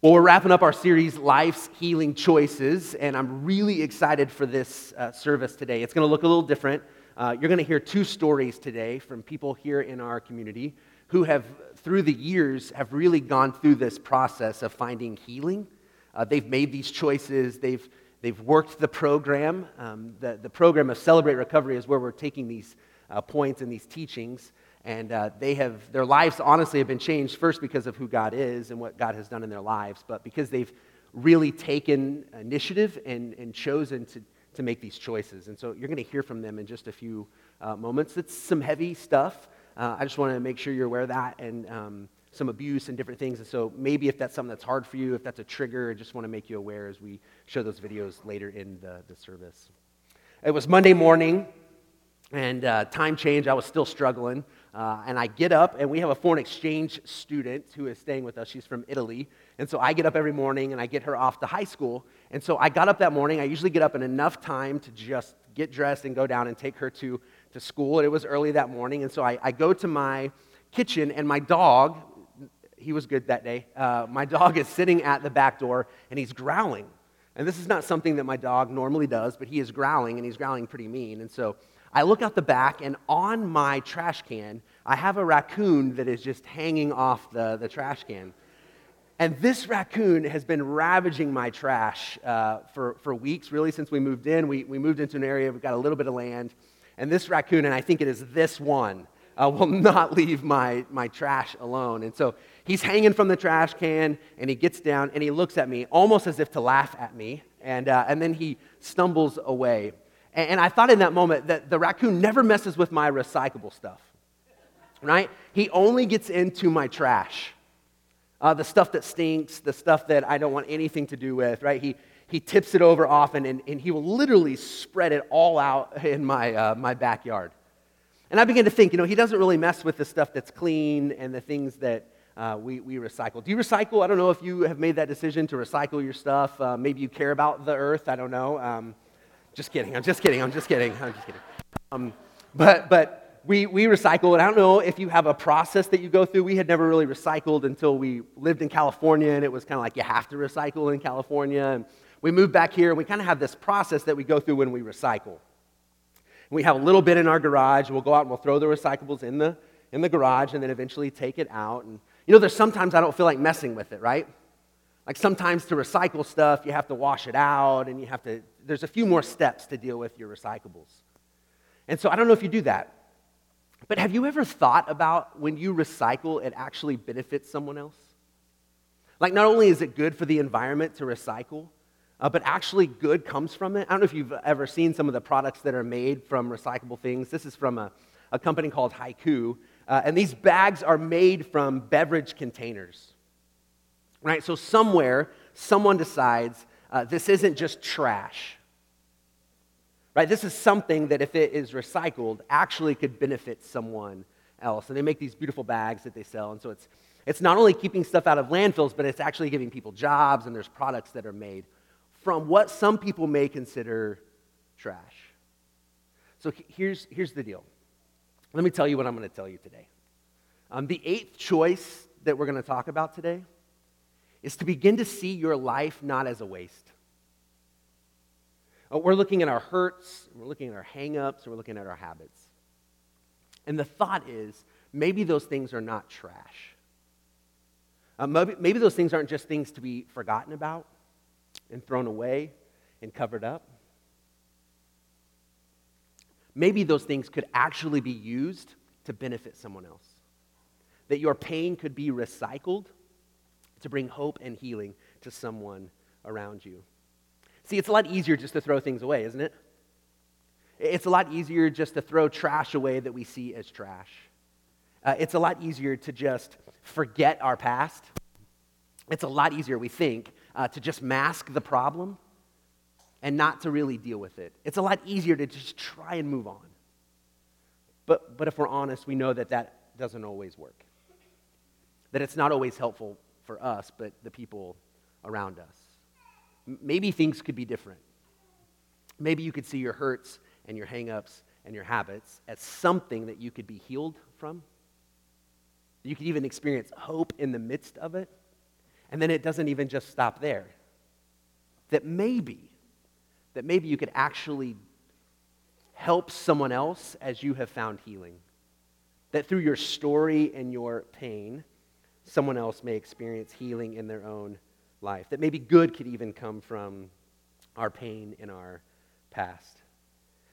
Well, we're wrapping up our series, Life's Healing Choices, and I'm really excited for this uh, service today. It's going to look a little different. Uh, you're going to hear two stories today from people here in our community who have, through the years, have really gone through this process of finding healing. Uh, they've made these choices, they've, they've worked the program. Um, the, the program of Celebrate Recovery is where we're taking these uh, points and these teachings and uh, they have their lives honestly have been changed first because of who god is and what god has done in their lives but because they've really taken initiative and, and chosen to, to make these choices. And so you're going to hear from them in just a few uh, moments. It's some heavy stuff. Uh, i just want to make sure you're aware of that and um, some abuse and different things. And so maybe if that's something that's hard for you if that's a trigger i just want to make you aware as we show those videos later in the, the service. It was monday morning and uh, time change. I was still struggling uh, and I get up, and we have a foreign exchange student who is staying with us. She's from Italy. And so I get up every morning and I get her off to high school. And so I got up that morning. I usually get up in enough time to just get dressed and go down and take her to, to school. And it was early that morning. And so I, I go to my kitchen, and my dog, he was good that day, uh, my dog is sitting at the back door and he's growling. And this is not something that my dog normally does, but he is growling, and he's growling pretty mean. And so I look out the back, and on my trash can, I have a raccoon that is just hanging off the, the trash can. And this raccoon has been ravaging my trash uh, for, for weeks, really, since we moved in. We, we moved into an area, we've got a little bit of land. And this raccoon, and I think it is this one, uh, will not leave my, my trash alone. And so he's hanging from the trash can, and he gets down, and he looks at me almost as if to laugh at me. And, uh, and then he stumbles away. And I thought in that moment that the raccoon never messes with my recyclable stuff, right? He only gets into my trash, uh, the stuff that stinks, the stuff that I don't want anything to do with, right? He, he tips it over often and, and he will literally spread it all out in my, uh, my backyard. And I began to think, you know, he doesn't really mess with the stuff that's clean and the things that uh, we, we recycle. Do you recycle? I don't know if you have made that decision to recycle your stuff. Uh, maybe you care about the earth. I don't know. Um, just kidding. I'm just kidding. I'm just kidding. I'm just kidding. Um, but but we, we recycle, and I don't know if you have a process that you go through. We had never really recycled until we lived in California, and it was kind of like you have to recycle in California. And we moved back here, and we kind of have this process that we go through when we recycle. We have a little bit in our garage. We'll go out and we'll throw the recyclables in the, in the garage, and then eventually take it out. And you know, there's sometimes I don't feel like messing with it, right? Like sometimes to recycle stuff, you have to wash it out and you have to, there's a few more steps to deal with your recyclables. And so I don't know if you do that. But have you ever thought about when you recycle, it actually benefits someone else? Like, not only is it good for the environment to recycle, uh, but actually good comes from it. I don't know if you've ever seen some of the products that are made from recyclable things. This is from a, a company called Haiku. Uh, and these bags are made from beverage containers. Right? So, somewhere, someone decides uh, this isn't just trash. Right? This is something that, if it is recycled, actually could benefit someone else. And they make these beautiful bags that they sell. And so, it's, it's not only keeping stuff out of landfills, but it's actually giving people jobs, and there's products that are made from what some people may consider trash. So, here's, here's the deal. Let me tell you what I'm going to tell you today. Um, the eighth choice that we're going to talk about today is to begin to see your life not as a waste. Uh, we're looking at our hurts, we're looking at our hangups, we're looking at our habits. And the thought is maybe those things are not trash. Uh, maybe, maybe those things aren't just things to be forgotten about and thrown away and covered up. Maybe those things could actually be used to benefit someone else. That your pain could be recycled to bring hope and healing to someone around you. See, it's a lot easier just to throw things away, isn't it? It's a lot easier just to throw trash away that we see as trash. Uh, it's a lot easier to just forget our past. It's a lot easier, we think, uh, to just mask the problem and not to really deal with it. It's a lot easier to just try and move on. But, but if we're honest, we know that that doesn't always work, that it's not always helpful for us, but the people around us. Maybe things could be different. Maybe you could see your hurts and your hangups and your habits as something that you could be healed from. You could even experience hope in the midst of it. And then it doesn't even just stop there. That maybe, that maybe you could actually help someone else as you have found healing. That through your story and your pain, someone else may experience healing in their own life. That maybe good could even come from our pain in our past.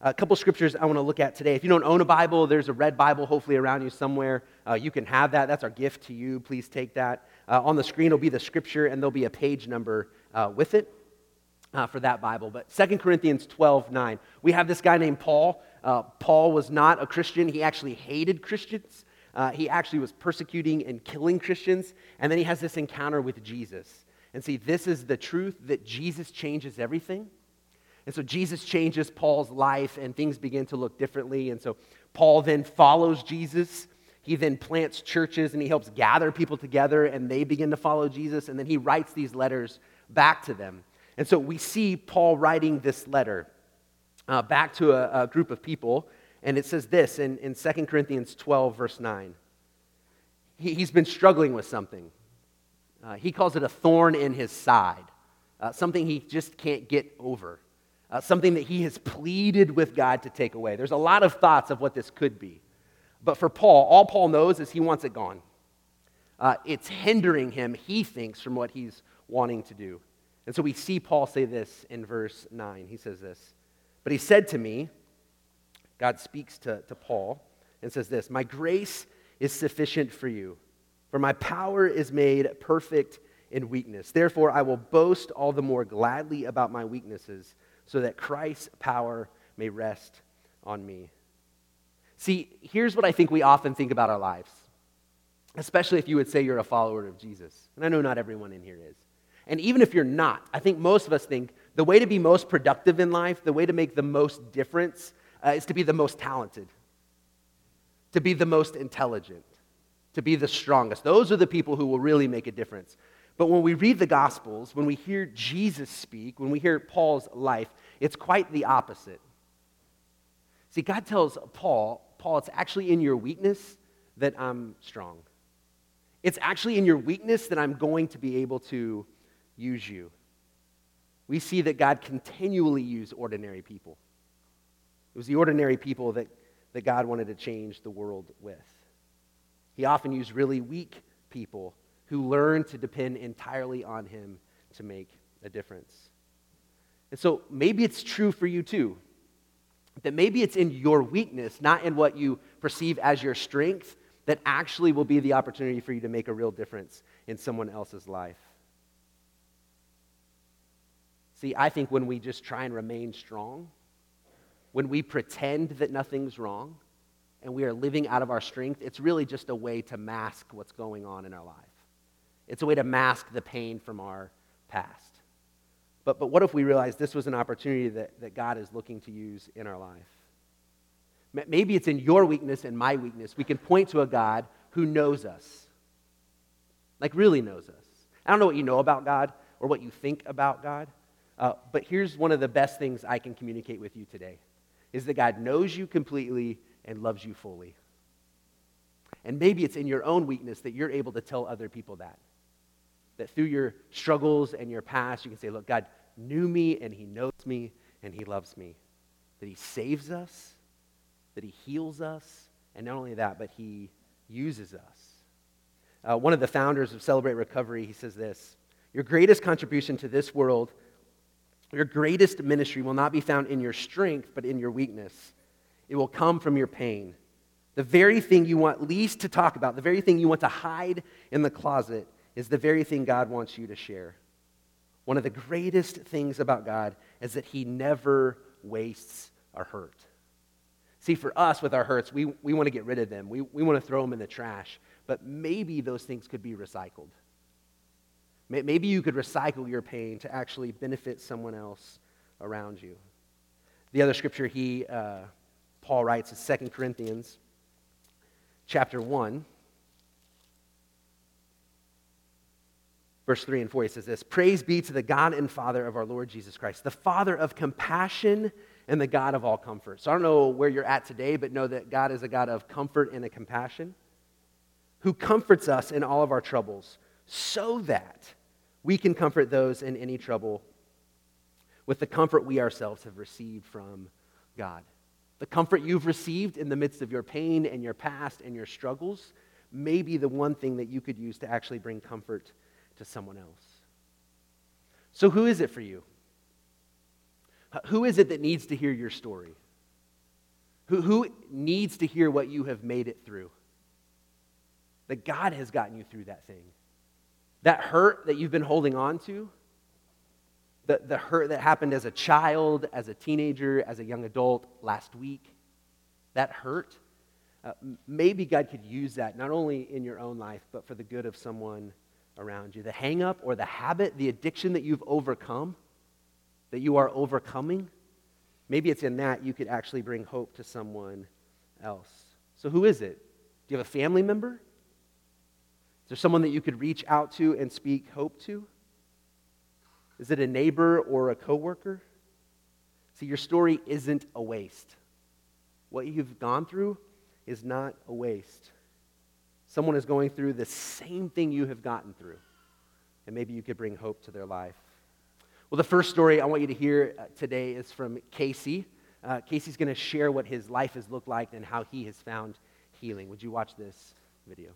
A couple scriptures I want to look at today. If you don't own a Bible, there's a red Bible hopefully around you somewhere. Uh, you can have that. That's our gift to you. Please take that. Uh, on the screen will be the scripture, and there'll be a page number uh, with it uh, for that Bible. But 2 Corinthians 12 9. We have this guy named Paul. Uh, Paul was not a Christian, he actually hated Christians. Uh, he actually was persecuting and killing Christians. And then he has this encounter with Jesus. And see, this is the truth that Jesus changes everything. And so Jesus changes Paul's life, and things begin to look differently. And so Paul then follows Jesus. He then plants churches and he helps gather people together, and they begin to follow Jesus. And then he writes these letters back to them. And so we see Paul writing this letter uh, back to a, a, group of people, and it says this in, in 2 Corinthians 12, verse 9. He, has been struggling with something. Uh, he calls it a thorn in his side, uh, something he just can't get over uh, something that he has pleaded with God to take away. There's a lot of thoughts of what this could be. But for Paul, all Paul knows is he wants it gone. Uh, it's hindering him, he thinks, from what he's wanting to do. And so we see Paul say this in verse 9. He says this But he said to me, God speaks to, to Paul and says this My grace is sufficient for you, for my power is made perfect in weakness. Therefore, I will boast all the more gladly about my weaknesses so that Christ's power may rest on me. See, here's what I think we often think about our lives, especially if you would say you're a follower of Jesus. And I know not everyone in here is. And even if you're not, I think most of us think the way to be most productive in life, the way to make the most difference, uh, is to be the most talented, to be the most intelligent, to be the strongest. Those are the people who will really make a difference. But when we read the Gospels, when we hear Jesus speak, when we hear Paul's life, it's quite the opposite. See, God tells Paul, Paul, it's actually in your weakness that I'm strong. It's actually in your weakness that I'm going to be able to use you. We see that God continually used ordinary people. It was the ordinary people that, that God wanted to change the world with. He often used really weak people who learned to depend entirely on Him to make a difference. And so maybe it's true for you too. That maybe it's in your weakness, not in what you perceive as your strength, that actually will be the opportunity for you to make a real difference in someone else's life. See, I think when we just try and remain strong, when we pretend that nothing's wrong, and we are living out of our strength, it's really just a way to mask what's going on in our life. It's a way to mask the pain from our past. But, but what if we realize this was an opportunity that, that God is looking to use in our life? Maybe it's in your weakness and my weakness. We can point to a God who knows us, like really knows us. I don't know what you know about God or what you think about God, uh, but here's one of the best things I can communicate with you today is that God knows you completely and loves you fully. And maybe it's in your own weakness that you're able to tell other people that that through your struggles and your past, you can say, Look, God knew me and He knows me and He loves me. That He saves us, that He heals us, and not only that, but He uses us. Uh, one of the founders of Celebrate Recovery, he says this Your greatest contribution to this world, your greatest ministry will not be found in your strength, but in your weakness. It will come from your pain. The very thing you want least to talk about, the very thing you want to hide in the closet, is the very thing God wants you to share. One of the greatest things about God is that He never wastes our hurt. See, for us with our hurts, we, we want to get rid of them, we, we want to throw them in the trash, but maybe those things could be recycled. Maybe you could recycle your pain to actually benefit someone else around you. The other scripture he, uh, Paul writes is 2 Corinthians chapter 1. verse 3 and 4, he says this Praise be to the God and Father of our Lord Jesus Christ, the Father of compassion and the God of all comfort. So I don't know where you're at today, but know that God is a God of comfort and a compassion who comforts us in all of our troubles, so that We can comfort those in any trouble with the comfort we ourselves have received from God. The comfort you've received in the midst of your pain and your past and your struggles may be the one thing that you could use to actually bring comfort to someone else. So, who is it for you? Who is it that needs to hear your story? Who, who needs to hear what you have made it through? That God has gotten you through that thing. That hurt that you've been holding on to, the, the hurt that happened as a child, as a teenager, as a young adult last week, that hurt, uh, maybe God could use that not only in your own life, but for the good of someone around you. The hang up or the habit, the addiction that you've overcome, that you are overcoming, maybe it's in that you could actually bring hope to someone else. So, who is it? Do you have a family member? Is there someone that you could reach out to and speak hope to? Is it a neighbor or a coworker? See, your story isn't a waste. What you've gone through is not a waste. Someone is going through the same thing you have gotten through, and maybe you could bring hope to their life. Well, the first story I want you to hear uh, today is from Casey. Uh, Casey's going to share what his life has looked like and how he has found healing. Would you watch this video?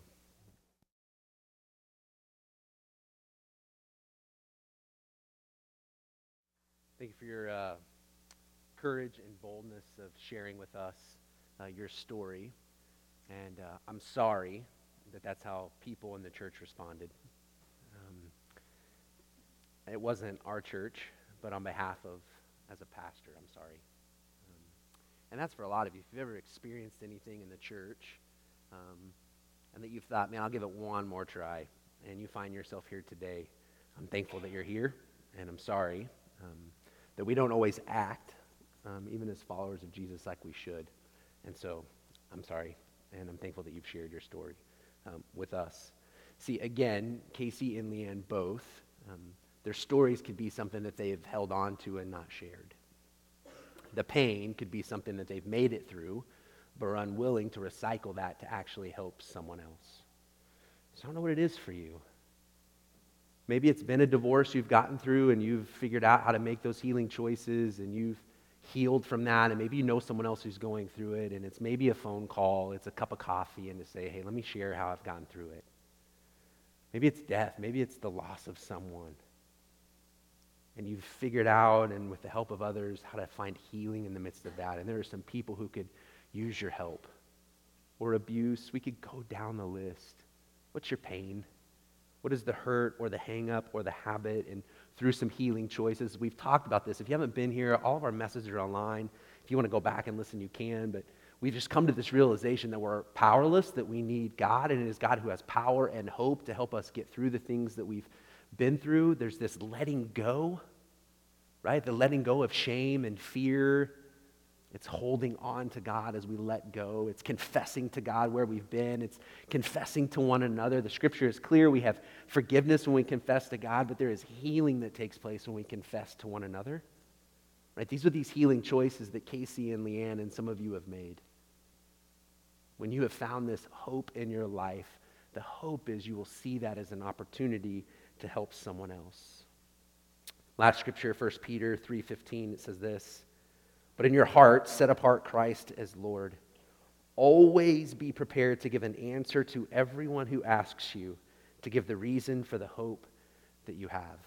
Thank you for your uh, courage and boldness of sharing with us uh, your story. And uh, I'm sorry that that's how people in the church responded. Um, it wasn't our church, but on behalf of, as a pastor, I'm sorry. Um, and that's for a lot of you. If you've ever experienced anything in the church um, and that you've thought, man, I'll give it one more try, and you find yourself here today, I'm thankful that you're here, and I'm sorry. That we don't always act, um, even as followers of Jesus, like we should. And so I'm sorry, and I'm thankful that you've shared your story um, with us. See, again, Casey and Leanne both, um, their stories could be something that they've held on to and not shared. The pain could be something that they've made it through, but are unwilling to recycle that to actually help someone else. So I don't know what it is for you. Maybe it's been a divorce you've gotten through and you've figured out how to make those healing choices and you've healed from that. And maybe you know someone else who's going through it and it's maybe a phone call, it's a cup of coffee, and to say, hey, let me share how I've gone through it. Maybe it's death. Maybe it's the loss of someone. And you've figured out, and with the help of others, how to find healing in the midst of that. And there are some people who could use your help. Or abuse. We could go down the list. What's your pain? What is the hurt or the hang up or the habit? And through some healing choices, we've talked about this. If you haven't been here, all of our messages are online. If you want to go back and listen, you can. But we've just come to this realization that we're powerless, that we need God, and it is God who has power and hope to help us get through the things that we've been through. There's this letting go, right? The letting go of shame and fear it's holding on to God as we let go. It's confessing to God where we've been. It's confessing to one another. The scripture is clear. We have forgiveness when we confess to God, but there is healing that takes place when we confess to one another. Right? These are these healing choices that Casey and Leanne and some of you have made. When you have found this hope in your life, the hope is you will see that as an opportunity to help someone else. Last scripture, 1 Peter 3:15, it says this. But in your heart, set apart Christ as Lord. Always be prepared to give an answer to everyone who asks you to give the reason for the hope that you have.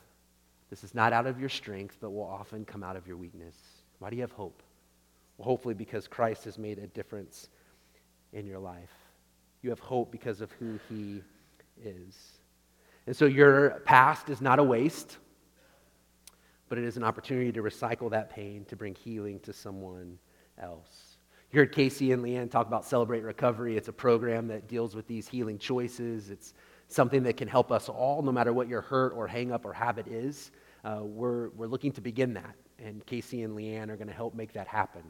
This is not out of your strength, but will often come out of your weakness. Why do you have hope? Well, hopefully, because Christ has made a difference in your life. You have hope because of who he is. And so your past is not a waste but it is an opportunity to recycle that pain to bring healing to someone else. You heard Casey and Leanne talk about Celebrate Recovery. It's a program that deals with these healing choices. It's something that can help us all, no matter what your hurt or hang up or habit is. Uh, we're, we're looking to begin that, and Casey and Leanne are going to help make that happen.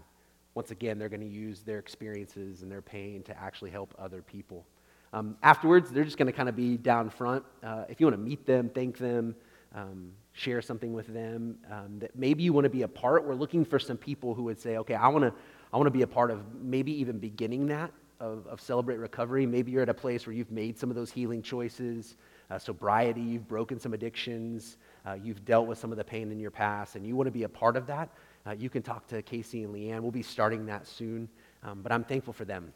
Once again, they're going to use their experiences and their pain to actually help other people. Um, afterwards, they're just going to kind of be down front. Uh, if you want to meet them, thank them, um, share something with them um, that maybe you want to be a part. We're looking for some people who would say, okay, I want to I want to be a part of maybe even beginning that of, of Celebrate Recovery. Maybe you're at a place where you've made some of those healing choices. uh, sobriety, you've broken some addictions, uh, you've dealt with some of the pain in your past, and you want to be a part of that, uh, you can talk to Casey and Leanne. We'll be starting that soon. Um, but I'm thankful for them.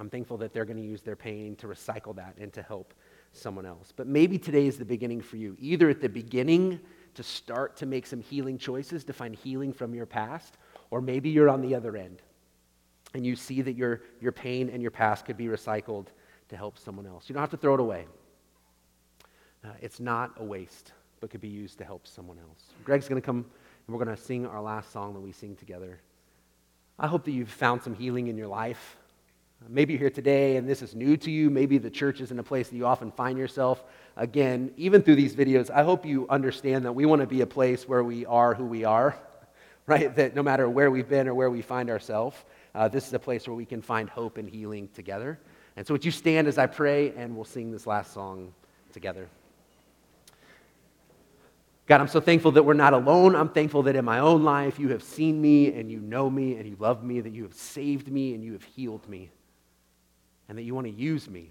I'm thankful that they're going to use their pain to recycle that and to help someone else. But maybe today is the beginning for you. Either at the beginning to start to make some healing choices to find healing from your past, or maybe you're on the other end and you see that your, your pain and your past could be recycled to help someone else. You don't have to throw it away. Uh, it's not a waste, but could be used to help someone else. Greg's going to come and we're going to sing our last song that we sing together. I hope that you've found some healing in your life. Maybe you're here today and this is new to you. Maybe the church isn't a place that you often find yourself. Again, even through these videos, I hope you understand that we want to be a place where we are who we are, right? That no matter where we've been or where we find ourselves, uh, this is a place where we can find hope and healing together. And so, would you stand as I pray and we'll sing this last song together? God, I'm so thankful that we're not alone. I'm thankful that in my own life you have seen me and you know me and you love me, that you have saved me and you have healed me, and that you want to use me.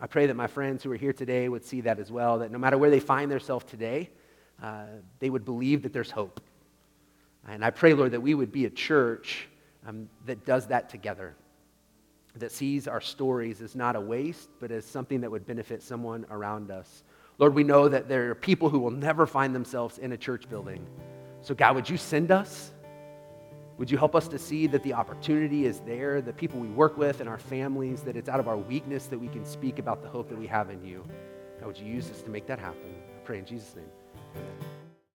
I pray that my friends who are here today would see that as well, that no matter where they find themselves today, uh, they would believe that there's hope. And I pray, Lord, that we would be a church um, that does that together, that sees our stories as not a waste, but as something that would benefit someone around us. Lord, we know that there are people who will never find themselves in a church building. So, God, would you send us? Would you help us to see that the opportunity is there, the people we work with and our families, that it's out of our weakness that we can speak about the hope that we have in you? God, would you use us to make that happen? I pray in Jesus' name. Amen.